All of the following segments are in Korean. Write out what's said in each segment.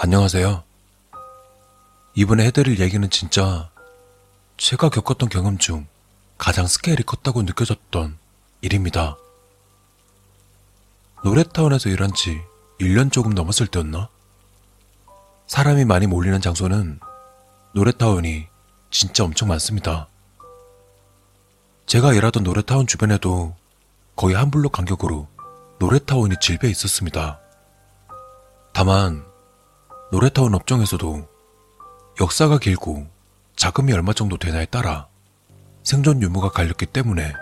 안녕하세요. 이번에 해드릴 얘기는 진짜 제가 겪었던 경험 중 가장 스케일이 컸다고 느껴졌던 일입니다. 노래타운에서 일한 지 1년 조금 넘었을 때였나? 사람이 많이 몰리는 장소는 노래타운이 진짜 엄청 많습니다. 제가 일하던 노래타운 주변에도 거의 한 블록 간격으로 노래타운이 질배 있었습니다. 다만 노래타운 업종에서도 역사가 길고 자금이 얼마 정도 되냐에 따라 생존 유무가 갈렸기 때문에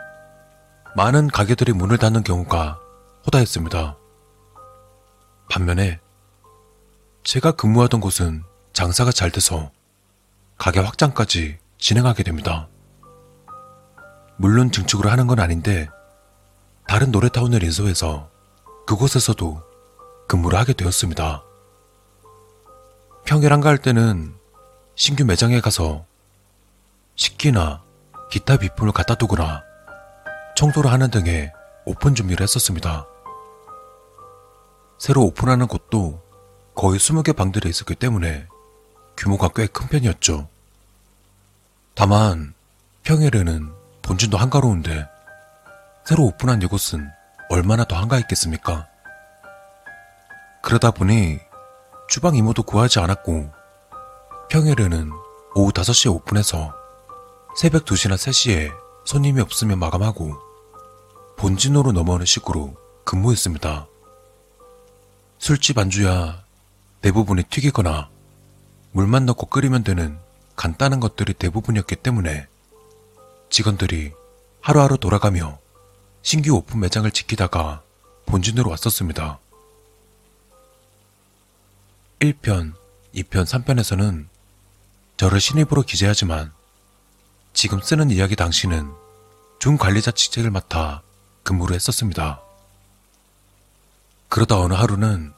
많은 가게들이 문을 닫는 경우가 허다했습니다. 반면에 제가 근무하던 곳은 장사가 잘 돼서 가게 확장까지 진행하게 됩니다. 물론 증축을 하는 건 아닌데 다른 노래타운을 인수해서 그곳에서도 근무를 하게 되었습니다. 평일 한가할 때는 신규 매장에 가서 식기나 기타 비품을 갖다 두거나 청소를 하는 등의 오픈 준비를 했었습니다. 새로 오픈하는 곳도 거의 20개 방들이 있었기 때문에 규모가 꽤 큰 편이었죠. 다만 평일에는 본진도 한가로운데 새로 오픈한 이곳은 얼마나 더 한가했겠습니까? 그러다 보니 주방 이모도 구하지 않았고 평일에는 오후 5시에 오픈해서 새벽 2시나 3시에 손님이 없으면 마감하고 본진으로 넘어오는 식으로 근무했습니다. 술집 안주야 대부분이 튀기거나 물만 넣고 끓이면 되는 간단한 것들이 대부분이었기 때문에 직원들이 하루하루 돌아가며 신규 오픈 매장을 지키다가 본진으로 왔었습니다. 1편, 2편, 3편에서는 저를 신입으로 기재하지만 지금 쓰는 이야기 당시는 준관리자 직책을 맡아 근무를 했었습니다. 그러다 어느 하루는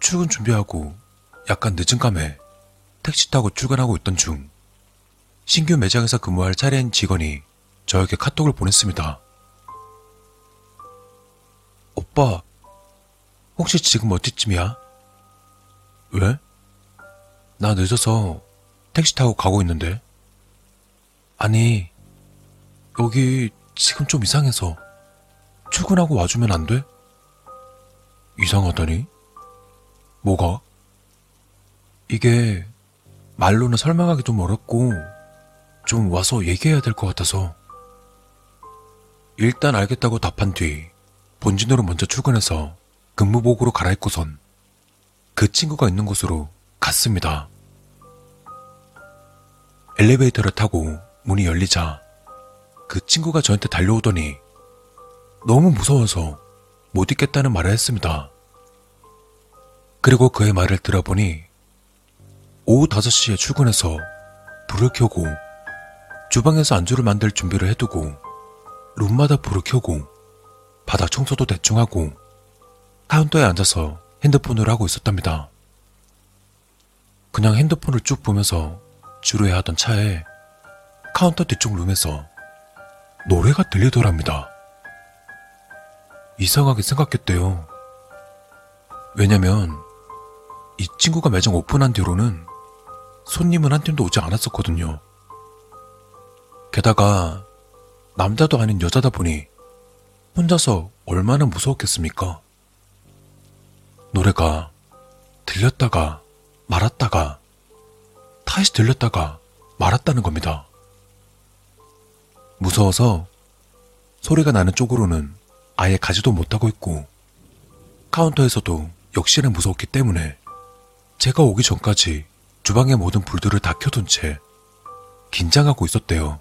출근 준비하고 약간 늦은 감에 택시 타고 출근하고 있던 중 신규 매장에서 근무할 차례인 직원이 저에게 카톡을 보냈습니다. 오빠, 혹시 지금 어디쯤이야? 왜? 나 늦어서 택시 타고 가고 있는데. 아니, 여기 지금 좀 이상해서 출근하고 와주면 안 돼? 이상하다니? 뭐가? 이게 말로는 설명하기 좀 어렵고 좀 와서 얘기해야 될 것 같아서 일단 알겠다고 답한 뒤 본진으로 먼저 출근해서 근무복으로 갈아입고선 그 친구가 있는 곳으로 갔습니다. 엘리베이터를 타고 문이 열리자 그 친구가 저한테 달려오더니 너무 무서워서 못 있겠다는 말을 했습니다. 그리고 그의 말을 들어보니 오후 5시에 출근해서 불을 켜고 주방에서 안주를 만들 준비를 해두고 룸마다 불을 켜고 바닥 청소도 대충 하고 카운터에 앉아서 핸드폰을 하고 있었답니다. 그냥 핸드폰을 쭉 보면서 지루해 하던 차에 카운터 뒤쪽 룸에서 노래가 들리더랍니다. 이상하게 생각했대요. 왜냐면 이 친구가 매장 오픈한 뒤로는 손님은 한 팀도 오지 않았었거든요. 게다가 남자도 아닌 여자다 보니 혼자서 얼마나 무서웠겠습니까? 노래가 들렸다가 말았다가 다시 들렸다가 말았다는 겁니다. 무서워서 소리가 나는 쪽으로는 아예 가지도 못하고 있고 카운터에서도 역시나 무서웠기 때문에 제가 오기 전까지 주방의 모든 불들을 다 켜둔 채 긴장하고 있었대요.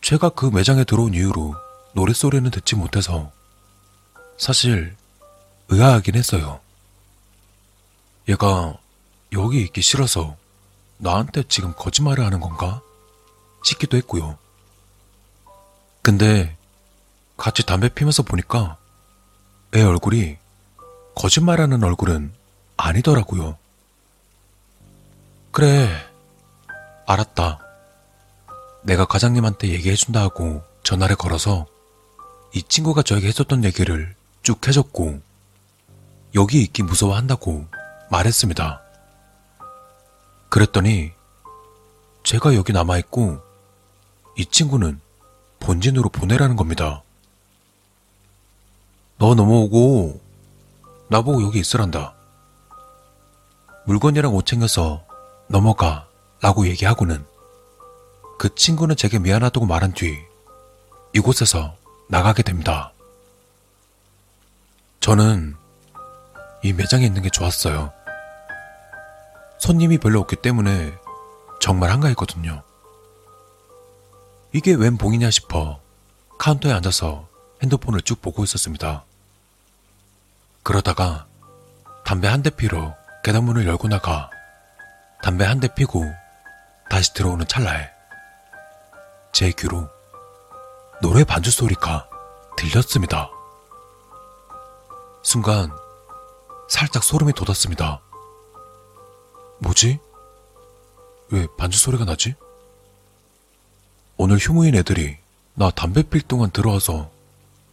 제가 그 매장에 들어온 이후로 노랫소리는 듣지 못해서 사실 의아하긴 했어요. 얘가 여기 있기 싫어서 나한테 지금 거짓말을 하는 건가? 싶기도 했고요. 근데 같이 담배 피면서 보니까 애 얼굴이 거짓말하는 얼굴은 아니더라고요. 그래, 알았다. 내가 과장님한테 얘기해준다 하고 전화를 걸어서 이 친구가 저에게 해줬던 얘기를 쭉 해줬고 여기 있기 무서워한다고 말했습니다. 그랬더니 제가 여기 남아있고 이 친구는 본진으로 보내라는 겁니다. 너 넘어오고 나보고 여기 있으란다. 물건이랑 옷 챙겨서 넘어가 라고 얘기하고는 그 친구는 제게 미안하다고 말한 뒤 이곳에서 나가게 됩니다. 저는 이 매장에 있는 게 좋았어요. 손님이 별로 없기 때문에 정말 한가했거든요. 이게 웬 봉이냐 싶어 카운터에 앉아서 핸드폰을 쭉 보고 있었습니다. 그러다가 담배 한 대 피러 계단문을 열고 나가 담배 한 대 피고 다시 들어오는 찰나에 제 귀로 노래 반주 소리가 들렸습니다. 순간 살짝 소름이 돋았습니다. 뭐지? 왜 반주 소리가 나지? 오늘 휴무인 애들이 나 담배 필 동안 들어와서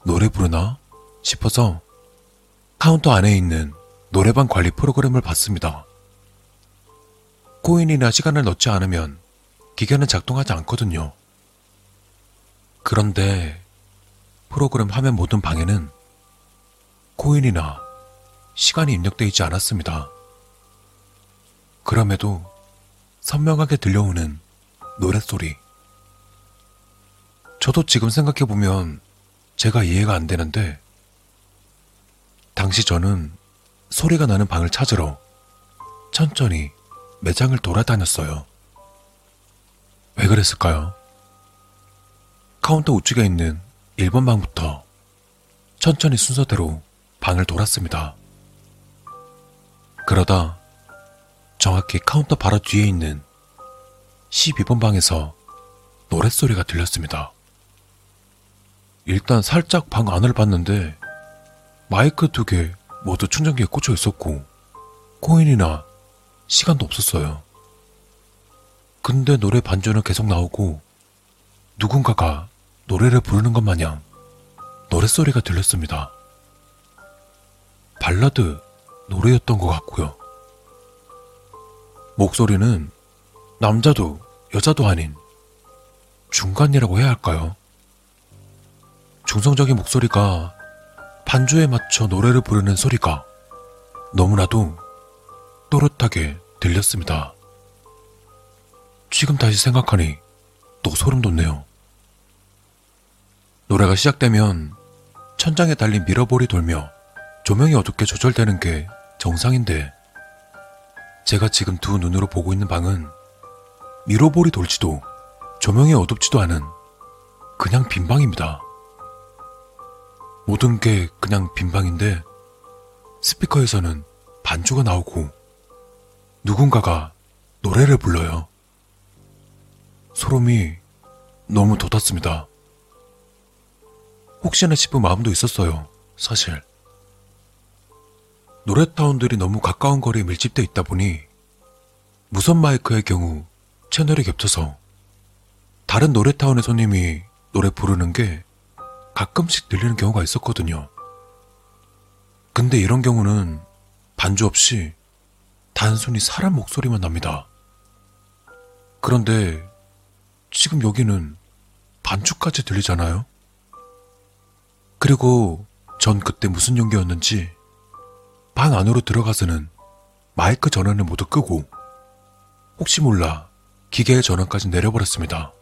노래 부르나 싶어서 카운터 안에 있는 노래방 관리 프로그램을 봤습니다. 코인이나 시간을 넣지 않으면 기계는 작동하지 않거든요. 그런데 프로그램 화면 모든 방에는 코인이나 시간이 입력되어 있지 않았습니다. 그럼에도 선명하게 들려오는 노랫소리. 저도 지금 생각해보면 제가 이해가 안 되는데, 당시 저는 소리가 나는 방을 찾으러 천천히 매장을 돌아다녔어요. 왜 그랬을까요? 카운터 우측에 있는 1번 방부터 천천히 순서대로 방을 돌았습니다. 그러다 정확히 카운터 바로 뒤에 있는 12번 방에서 노랫소리가 들렸습니다. 일단 살짝 방 안을 봤는데 마이크 두 개 모두 충전기에 꽂혀 있었고 코인이나 시간도 없었어요. 근데 노래 반주는 계속 나오고 누군가가 노래를 부르는 것 마냥 노랫소리가 들렸습니다. 발라드 노래였던 것 같고요. 목소리는 남자도 여자도 아닌 중간이라고 해야 할까요? 중성적인 목소리가 반주에 맞춰 노래를 부르는 소리가 너무나도 또렷하게 들렸습니다. 지금 다시 생각하니 또 소름 돋네요. 노래가 시작되면 천장에 달린 미러볼이 돌며 조명이 어둡게 조절되는 게 정상인데 제가 지금 두 눈으로 보고 있는 방은 미러볼이 돌지도 조명이 어둡지도 않은 그냥 빈 방입니다. 모든 게 그냥 빈 방인데 스피커에서는 반주가 나오고 누군가가 노래를 불러요. 소름이 너무 돋았습니다. 혹시나 싶은 마음도 있었어요, 사실. 노래타운들이 너무 가까운 거리에 밀집돼 있다 보니 무선 마이크의 경우 채널이 겹쳐서 다른 노래타운의 손님이 노래 부르는 게 가끔씩 들리는 경우가 있었거든요. 근데 이런 경우는 반주 없이 단순히 사람 목소리만 납니다. 그런데 지금 여기는 반주까지 들리잖아요? 그리고 전 그때 무슨 용기였는지 방 안으로 들어가서는 마이크 전원을 모두 끄고 혹시 몰라 기계의 전원까지 내려버렸습니다.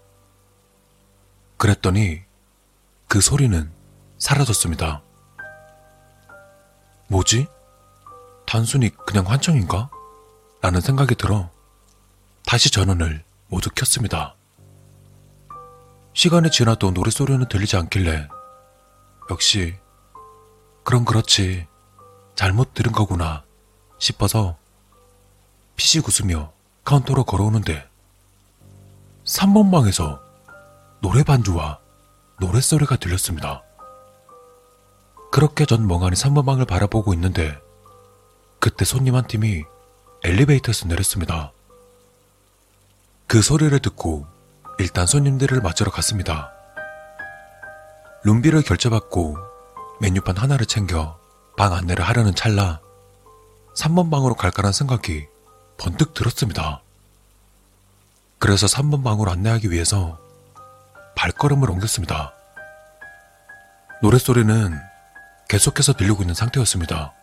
그랬더니 그 소리는 사라졌습니다. 뭐지? 단순히 그냥 환청인가? 라는 생각이 들어 다시 전원을 모두 켰습니다. 시간이 지나도 노랫소리는 들리지 않길래 역시 그럼 그렇지 잘못 들은 거구나 싶어서 피식 웃으며 카운터로 걸어오는데 3번 방에서 노래 반주와 노랫소리가 들렸습니다. 그렇게 전 멍하니 3번 방을 바라보고 있는데 그때 손님 한 팀이 엘리베이터에서 내렸습니다. 그 소리를 듣고 일단 손님들을 맞으러 갔습니다. 룸비를 결제받고 메뉴판 하나를 챙겨 방 안내를 하려는 찰나 3번 방으로 갈까라는 생각이 번뜩 들었습니다. 그래서 3번 방으로 안내하기 위해서 발걸음을 옮겼습니다. 노랫소리는 계속해서 들리고 있는 상태였습니다.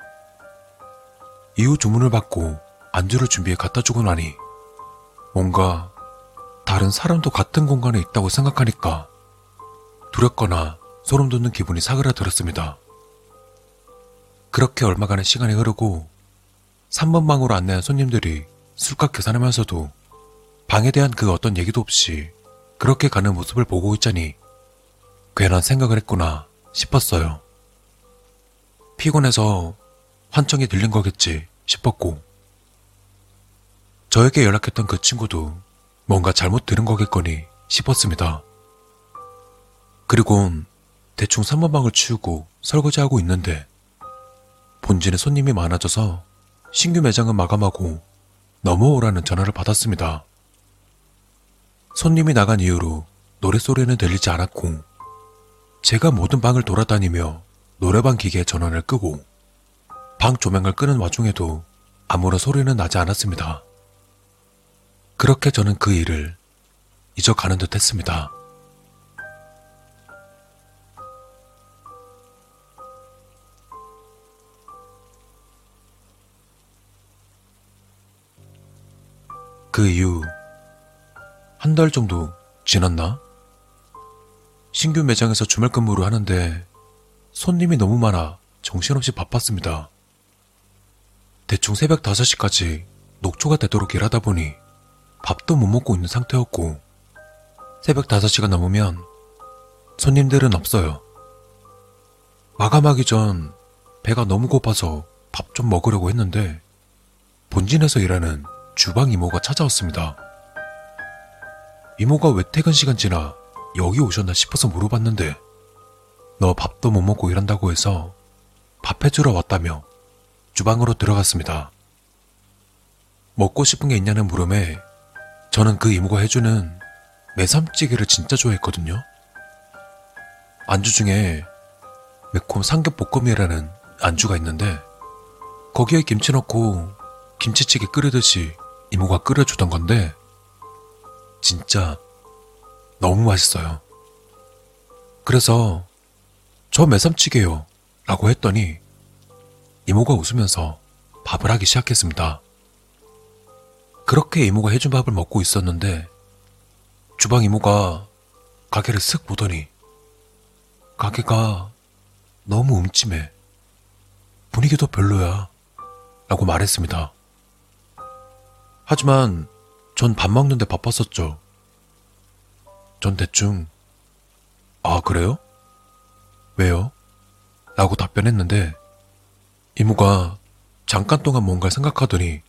이후 주문을 받고 안주를 준비해 갖다 주고 나니 뭔가 다른 사람도 같은 공간에 있다고 생각하니까 두렵거나 소름 돋는 기분이 사그라들었습니다. 그렇게 얼마간의 시간이 흐르고 3번 방으로 안내한 손님들이 술값 계산하면서도 방에 대한 그 어떤 얘기도 없이 그렇게 가는 모습을 보고 있자니 괜한 생각을 했구나 싶었어요. 피곤해서 환청이 들린 거겠지 싶었고 저에게 연락했던 그 친구도 뭔가 잘못 들은 거겠거니 싶었습니다. 그리고 대충 3번 방을 치우고 설거지하고 있는데 본진에 손님이 많아져서 신규 매장은 마감하고 넘어오라는 전화를 받았습니다. 손님이 나간 이후로 노랫소리는 들리지 않았고 제가 모든 방을 돌아다니며 노래방 기계의 전원을 끄고 방 조명을 끄는 와중에도 아무런 소리는 나지 않았습니다. 그렇게 저는 그 일을 잊어가는 듯 했습니다. 그 이후 한 달 정도 지났나? 신규 매장에서 주말 근무를 하는데 손님이 너무 많아 정신없이 바빴습니다. 대충 새벽 5시까지 녹초가 되도록 일하다 보니 밥도 못 먹고 있는 상태였고 새벽 5시가 넘으면 손님들은 없어요. 마감하기 전 배가 너무 고파서 밥 좀 먹으려고 했는데 본진에서 일하는 주방 이모가 찾아왔습니다. 이모가 왜 퇴근 시간 지나 여기 오셨나 싶어서 물어봤는데 너 밥도 못 먹고 일한다고 해서 밥 해주러 왔다며 주방으로 들어갔습니다. 먹고 싶은 게 있냐는 물음에 저는 그 이모가 해주는 매삼찌개를 진짜 좋아했거든요. 안주 중에 매콤 삼겹볶음이라는 안주가 있는데 거기에 김치 넣고 김치찌개 끓이듯이 이모가 끓여주던 건데 진짜 너무 맛있어요. 그래서 저 매삼찌개요 라고 했더니 이모가 웃으면서 밥을 하기 시작했습니다. 그렇게 이모가 해준 밥을 먹고 있었는데 주방 이모가 가게를 쓱 보더니 가게가 너무 음침해. 분위기도 별로야. 라고 말했습니다. 하지만 전 밥 먹는데 바빴었죠. 전 대충, 아, 그래요? 왜요? 라고 답변했는데, 이모가 잠깐 동안 뭔가 생각하더니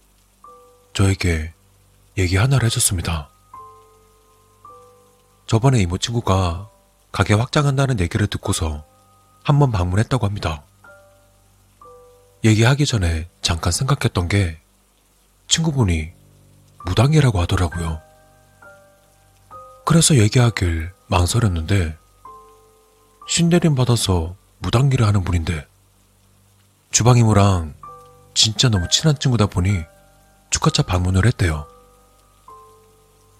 저에게 얘기 하나를 해줬습니다. 저번에 이모 친구가 가게 확장한다는 얘기를 듣고서 한 번 방문했다고 합니다. 얘기하기 전에 잠깐 생각했던 게 친구분이 무당이라고 하더라고요. 그래서 얘기하길 망설였는데 신내림 받아서 무당일을 하는 분인데 주방 이모랑 진짜 너무 친한 친구다 보니 축하차 방문을 했대요.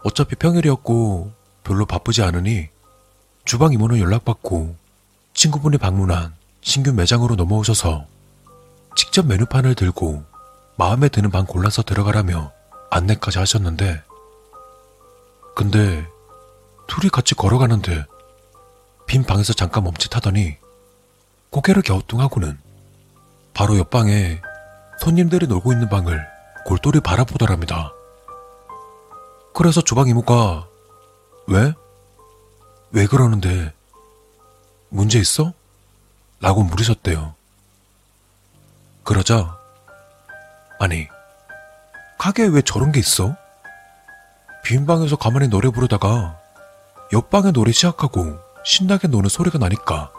어차피 평일이었고 별로 바쁘지 않으니 주방 이모는 연락받고 친구분이 방문한 신규 매장으로 넘어오셔서 직접 메뉴판을 들고 마음에 드는 방 골라서 들어가라며 안내까지 하셨는데 근데 둘이 같이 걸어가는데 빈 방에서 잠깐 멈칫하더니 고개를 갸우뚱하고는 바로 옆방에 손님들이 놀고 있는 방을 골똘히 바라보더랍니다. 그래서 주방 이모가 왜? 왜 그러는데 문제 있어? 라고 물으셨대요. 그러자 아니 가게에 왜 저런 게 있어? 빈 방에서 가만히 노래 부르다가 옆방에 노래 시작하고 신나게 노는 소리가 나니까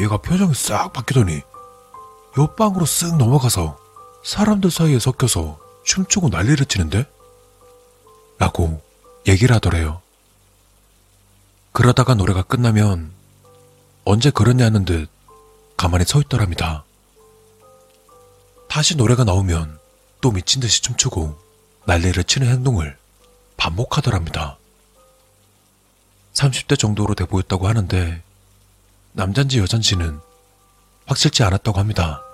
얘가 표정이 싹 바뀌더니 옆방으로 쓱 넘어가서 사람들 사이에 섞여서 춤추고 난리를 치는데? 라고 얘기를 하더래요. 그러다가 노래가 끝나면 언제 그러냐는 듯 가만히 서 있더랍니다. 다시 노래가 나오면 또 미친 듯이 춤추고 난리를 치는 행동을 반복하더랍니다. 30대 정도로 돼 보였다고 하는데 남잔지 여잔지는 확실치 않았다고 합니다.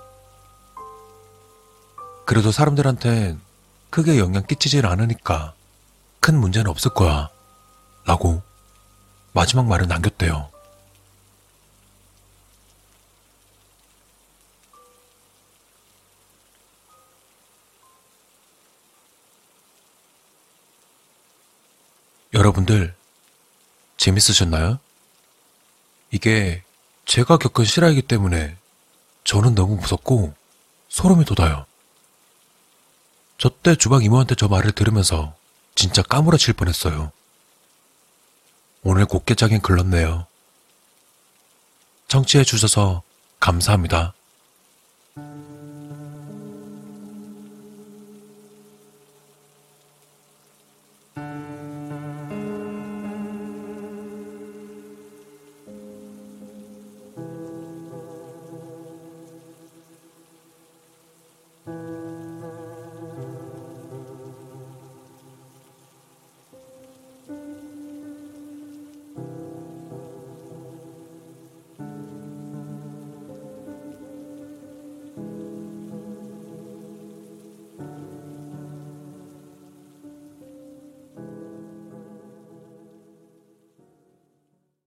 그래도 사람들한텐 크게 영향 끼치질 않으니까 큰 문제는 없을 거야. 라고 마지막 말을 남겼대요. 여러분들 재밌으셨나요? 이게 제가 겪은 실화이기 때문에 저는 너무 무섭고 소름이 돋아요. 저 때 주방 이모한테 저 말을 들으면서 진짜 까무러칠 뻔했어요. 오늘 곱게 짜긴 글렀네요. 청취해 주셔서 감사합니다.